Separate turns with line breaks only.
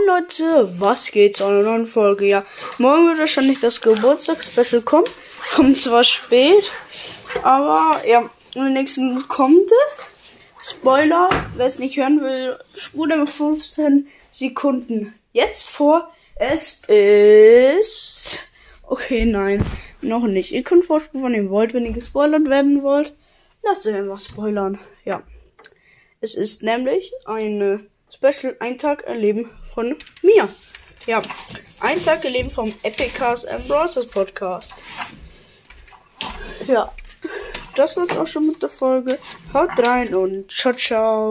Und Leute, was geht zu einer neuen Folge? Ja, morgen wird wahrscheinlich das Geburtstagsspecial kommen. Kommt zwar spät, aber ja, im nächsten kommt es. Spoiler, wer es nicht hören will, spule mit 15 Sekunden jetzt vor. Es ist. Okay, nein, noch nicht. Ihr könnt vorspulen, wenn ihr wollt, wenn ihr gespoilert werden wollt. Lasst euch einfach spoilern. Ja. Es ist nämlich eine Special Ein Tag erleben von mir. Ja. Ein Tag erleben vom Epic Cast and Browsers Podcast. Ja. Das war's auch schon mit der Folge. Haut rein und ciao, ciao.